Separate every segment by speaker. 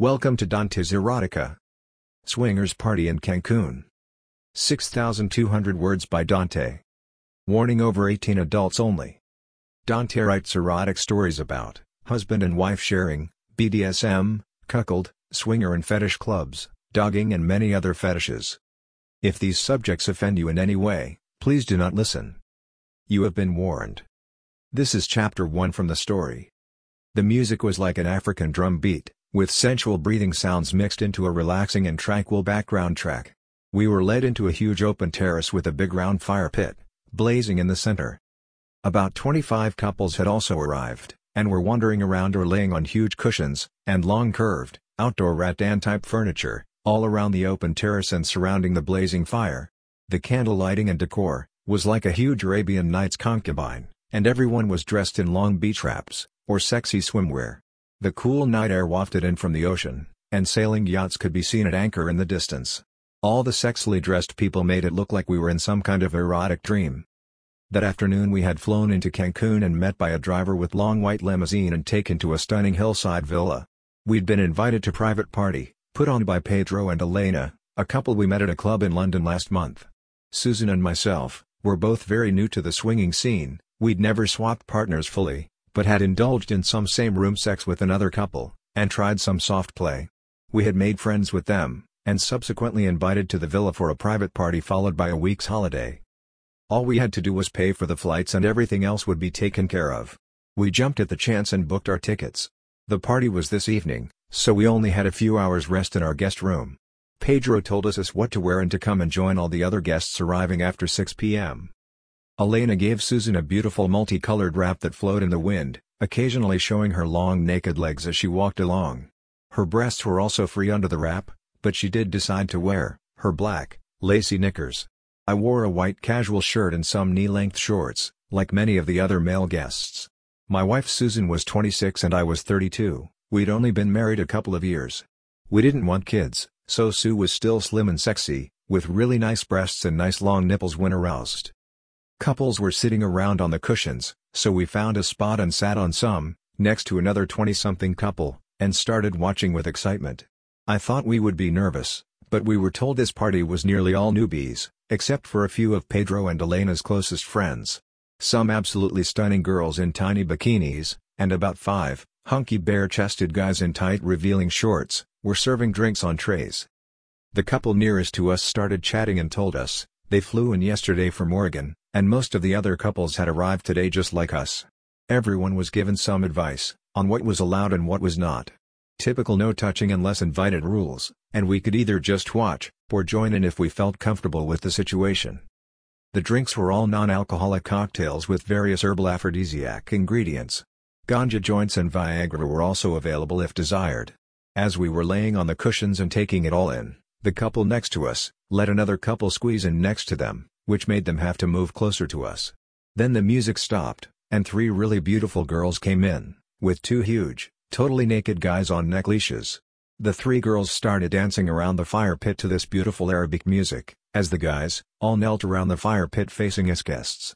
Speaker 1: Welcome to Dante's Erotica. Swingers Party in Cancun. 6,200 words by Dante. Warning over 18 adults only. Dante writes erotic stories about husband and wife sharing, BDSM, cuckold, swinger and fetish clubs, dogging and many other fetishes. If these subjects offend you in any way, please do not listen. You have been warned. This is chapter 1 from the story. The music was like an African drum beat, with sensual breathing sounds mixed into a relaxing and tranquil background track. We were led into a huge open terrace with a big round fire pit, blazing in the center. About 25 couples had also arrived, and were wandering around or laying on huge cushions, and long curved, outdoor rattan-type furniture, all around the open terrace and surrounding the blazing fire. The candle lighting and decor, was like a huge Arabian Nights concubine, and everyone was dressed in long beach wraps, or sexy swimwear. The cool night air wafted in from the ocean, and sailing yachts could be seen at anchor in the distance. All the sexily dressed people made it look like we were in some kind of erotic dream. That afternoon we had flown into Cancun and met by a driver with long white limousine and taken to a stunning hillside villa. We'd been invited to private party, put on by Pedro and Elena, a couple we met at a club in London last month. Susan and myself, were both very new to the swinging scene, we'd never swapped partners fully, but had indulged in some same-room sex with another couple, and tried some soft play. We had made friends with them, and subsequently invited to the villa for a private party followed by a week's holiday. All we had to do was pay for the flights and everything else would be taken care of. We jumped at the chance and booked our tickets. The party was this evening, so we only had a few hours rest in our guest room. Pedro told us what to wear and to come and join all the other guests arriving after 6 p.m. Elena gave Susan a beautiful multicolored wrap that flowed in the wind, occasionally showing her long naked legs as she walked along. Her breasts were also free under the wrap, but she did decide to wear her black, lacy knickers. I wore a white casual shirt and some knee-length shorts, like many of the other male guests. My wife Susan was 26 and I was 32, we'd only been married a couple of years. We didn't want kids, so Sue was still slim and sexy, with really nice breasts and nice long nipples when aroused. Couples were sitting around on the cushions, so we found a spot and sat on some, next to another 20-something couple, and started watching with excitement. I thought we would be nervous, but we were told this party was nearly all newbies, except for a few of Pedro and Elena's closest friends. Some absolutely stunning girls in tiny bikinis, and about five, hunky bare-chested guys in tight revealing shorts, were serving drinks on trays. The couple nearest to us started chatting and told us, they flew in yesterday from Oregon, and most of the other couples had arrived today just like us. Everyone was given some advice, on what was allowed and what was not. Typical no touching unless invited rules, and we could either just watch, or join in if we felt comfortable with the situation. The drinks were all non-alcoholic cocktails with various herbal aphrodisiac ingredients. Ganja joints and Viagra were also available if desired. As we were laying on the cushions and taking it all in, the couple next to us, let another couple squeeze in next to them, which made them have to move closer to us. Then the music stopped, and three really beautiful girls came in, with two huge, totally naked guys on neck leashes. The three girls started dancing around the fire pit to this beautiful Arabic music, as the guys, all knelt around the fire pit facing us guests.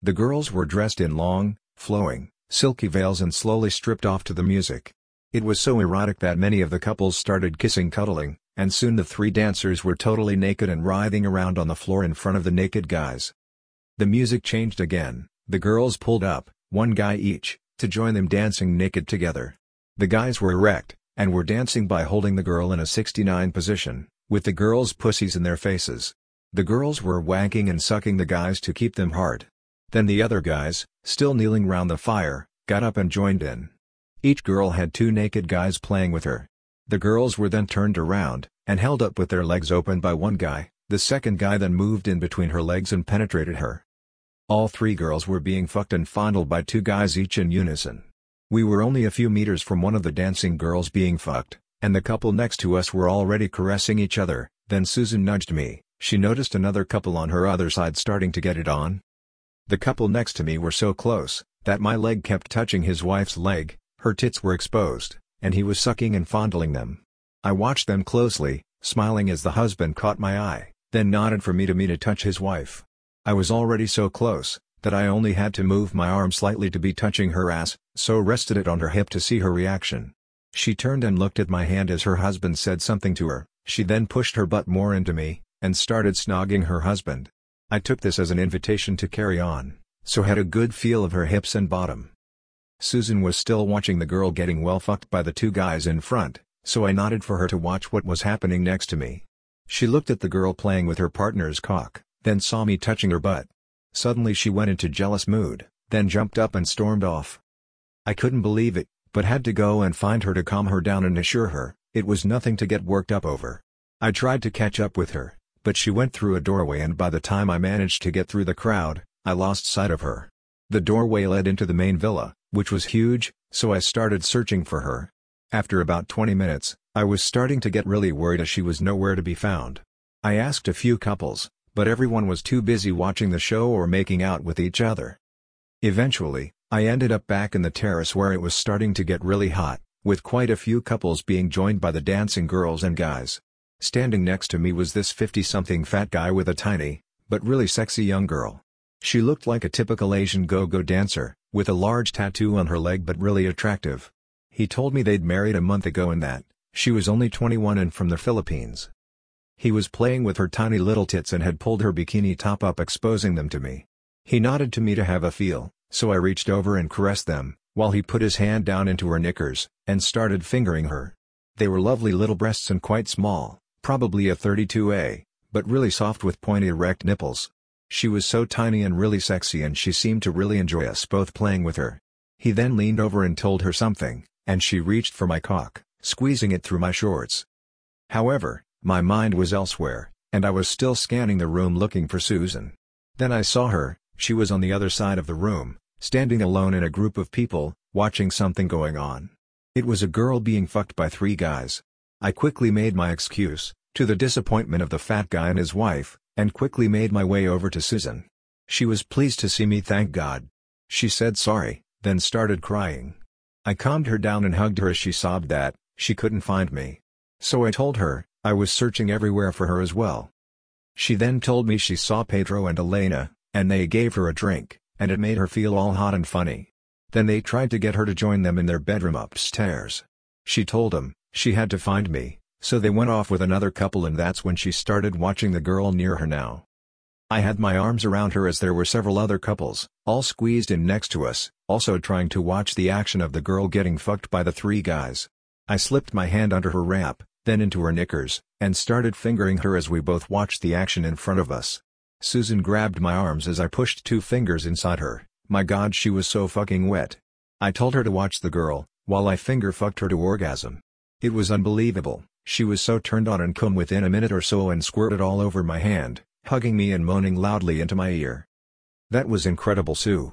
Speaker 1: The girls were dressed in long, flowing, silky veils and slowly stripped off to the music. It was so erotic that many of the couples started kissing cuddling, and soon the three dancers were totally naked and writhing around on the floor in front of the naked guys. The music changed again, the girls pulled up, one guy each, to join them dancing naked together. The guys were erect, and were dancing by holding the girl in a 69 position, with the girls' pussies in their faces. The girls were wanking and sucking the guys to keep them hard. Then the other guys, still kneeling round the fire, got up and joined in. Each girl had two naked guys playing with her. The girls were then turned around, and held up with their legs open by one guy, the second guy then moved in between her legs and penetrated her. All three girls were being fucked and fondled by two guys each in unison. We were only a few meters from one of the dancing girls being fucked, and the couple next to us were already caressing each other, then Susan nudged me, she noticed another couple on her other side starting to get it on. The couple next to me were so close, that my leg kept touching his wife's leg, her tits were exposed, and he was sucking and fondling them. I watched them closely, smiling as the husband caught my eye, then nodded for me to me to touch his wife. I was already so close, that I only had to move my arm slightly to be touching her ass, so rested it on her hip to see her reaction. She turned and looked at my hand as her husband said something to her, she then pushed her butt more into me, and started snogging her husband. I took this as an invitation to carry on, so had a good feel of her hips and bottom. Susan was still watching the girl getting well fucked by the two guys in front, so I nodded for her to watch what was happening next to me. She looked at the girl playing with her partner's cock, then saw me touching her butt. Suddenly she went into jealous mood, then jumped up and stormed off. I couldn't believe it, but had to go and find her to calm her down and assure her, it was nothing to get worked up over. I tried to catch up with her, but she went through a doorway and by the time I managed to get through the crowd, I lost sight of her. The doorway led into the main villa, which was huge, so I started searching for her. After about 20 minutes, I was starting to get really worried as she was nowhere to be found. I asked a few couples, but everyone was too busy watching the show or making out with each other. Eventually, I ended up back in the terrace where it was starting to get really hot, with quite a few couples being joined by the dancing girls and guys. Standing next to me was this 50-something fat guy with a tiny, but really sexy young girl. She looked like a typical Asian go-go dancer, with a large tattoo on her leg but really attractive. He told me they'd married a month ago and that, she was only 21 and from the Philippines. He was playing with her tiny little tits and had pulled her bikini top up exposing them to me. He nodded to me to have a feel, so I reached over and caressed them, while he put his hand down into her knickers, and started fingering her. They were lovely little breasts and quite small, probably a 32A, but really soft with pointy erect nipples. She was so tiny and really sexy and she seemed to really enjoy us both playing with her. He then leaned over and told her something, and she reached for my cock, squeezing it through my shorts. However, my mind was elsewhere, and I was still scanning the room looking for Susan. Then I saw her, she was on the other side of the room, standing alone in a group of people, watching something going on. It was a girl being fucked by three guys. I quickly made my excuse, to the disappointment of the fat guy and his wife, and quickly made my way over to Susan. She was pleased to see me thank God. She said sorry, then started crying. I calmed her down and hugged her as she sobbed that, she couldn't find me. So I told her, I was searching everywhere for her as well. She then told me she saw Pedro and Elena, and they gave her a drink, and it made her feel all hot and funny. Then they tried to get her to join them in their bedroom upstairs. She told them, she had to find me, so they went off with another couple and that's when she started watching the girl near her now. I had my arms around her as there were several other couples, all squeezed in next to us, also trying to watch the action of the girl getting fucked by the three guys. I slipped my hand under her wrap, then into her knickers, and started fingering her as we both watched the action in front of us. Susan grabbed my arms as I pushed two fingers inside her, my god she was so fucking wet. I told her to watch the girl, while I finger fucked her to orgasm. It was unbelievable, she was so turned on and come within a minute or so and squirted all over my hand, hugging me and moaning loudly into my ear. That was incredible Sue.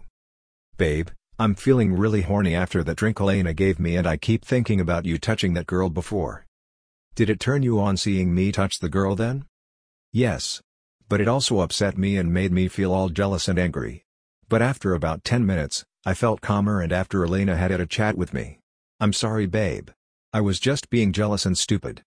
Speaker 1: Babe, I'm feeling really horny after that drink Elena gave me and I keep thinking about you touching that girl before. Did it turn you on seeing me touch the girl then? Yes. But it also upset me and made me feel all jealous and angry. But after about 10 minutes, I felt calmer and after Elena had had a chat with me. I'm sorry babe. I was just being jealous and stupid.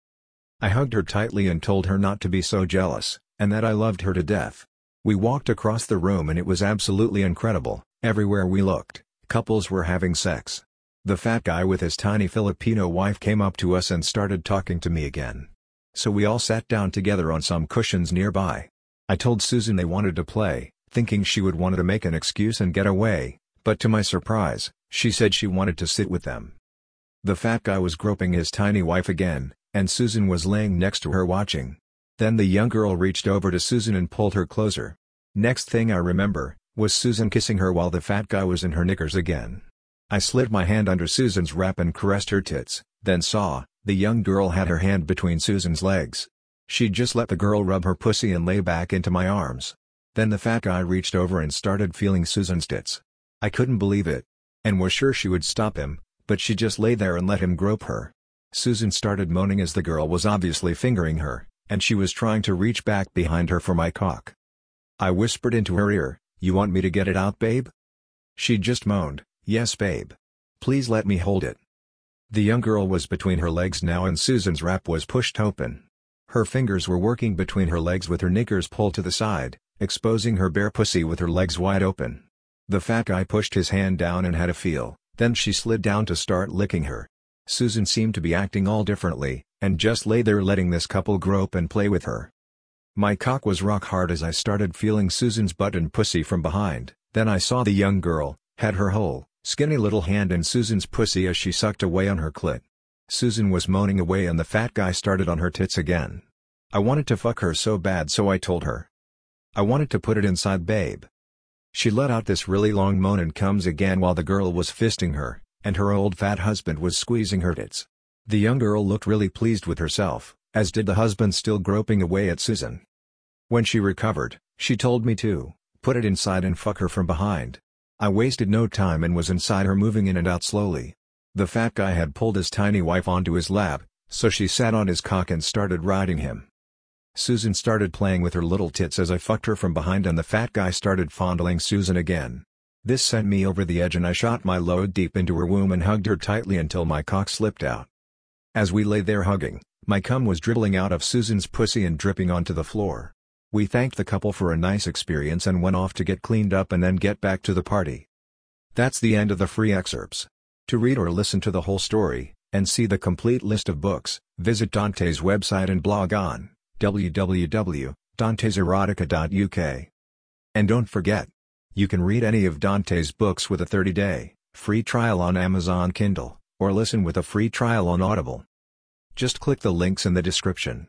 Speaker 1: I hugged her tightly and told her not to be so jealous, and that I loved her to death. We walked across the room and it was absolutely incredible, everywhere we looked, couples were having sex. The fat guy with his tiny Filipino wife came up to us and started talking to me again. So we all sat down together on some cushions nearby. I told Susan they wanted to play, thinking she would want to make an excuse and get away, but to my surprise, she said she wanted to sit with them. The fat guy was groping his tiny wife again, and Susan was laying next to her watching. Then the young girl reached over to Susan and pulled her closer. Next thing I remember, was Susan kissing her while the fat guy was in her knickers again. I slid my hand under Susan's wrap and caressed her tits, then saw, the young girl had her hand between Susan's legs. She just let the girl rub her pussy and lay back into my arms. Then the fat guy reached over and started feeling Susan's tits. I couldn't believe it. And was sure she would stop him, but she just lay there and let him grope her. Susan started moaning as the girl was obviously fingering her, and she was trying to reach back behind her for my cock. I whispered into her ear, you want me to get it out babe? She just moaned, Yes babe. Please let me hold it. The young girl was between her legs now and Susan's wrap was pushed open. Her fingers were working between her legs with her knickers pulled to the side, exposing her bare pussy with her legs wide open. The fat guy pushed his hand down and had a feel, then she slid down to start licking her. Susan seemed to be acting all differently, and just lay there letting this couple grope and play with her. My cock was rock hard as I started feeling Susan's butt and pussy from behind, then I saw the young girl, had her whole, skinny little hand in Susan's pussy as she sucked away on her clit. Susan was moaning away and the fat guy started on her tits again. I wanted to fuck her so bad so I told her. I wanted to put it inside babe. She let out this really long moan and comes again while the girl was fisting her, and her old fat husband was squeezing her tits. The young girl looked really pleased with herself, as did the husband still groping away at Susan. When she recovered, she told me to, put it inside and fuck her from behind. I wasted no time and was inside her moving in and out slowly. The fat guy had pulled his tiny wife onto his lap, so she sat on his cock and started riding him. Susan started playing with her little tits as I fucked her from behind and the fat guy started fondling Susan again. This sent me over the edge and I shot my load deep into her womb and hugged her tightly until my cock slipped out. As we lay there hugging, my cum was dribbling out of Susan's pussy and dripping onto the floor. We thanked the couple for a nice experience and went off to get cleaned up and then get back to the party. That's the end of the free excerpts. To read or listen to the whole story, and see the complete list of books, visit Dante's website and blog on www.danteserotica.uk. And don't forget, you can read any of Dante's books with a 30-day, free trial on Amazon Kindle, or listen with a free trial on Audible. Just click the links in the description.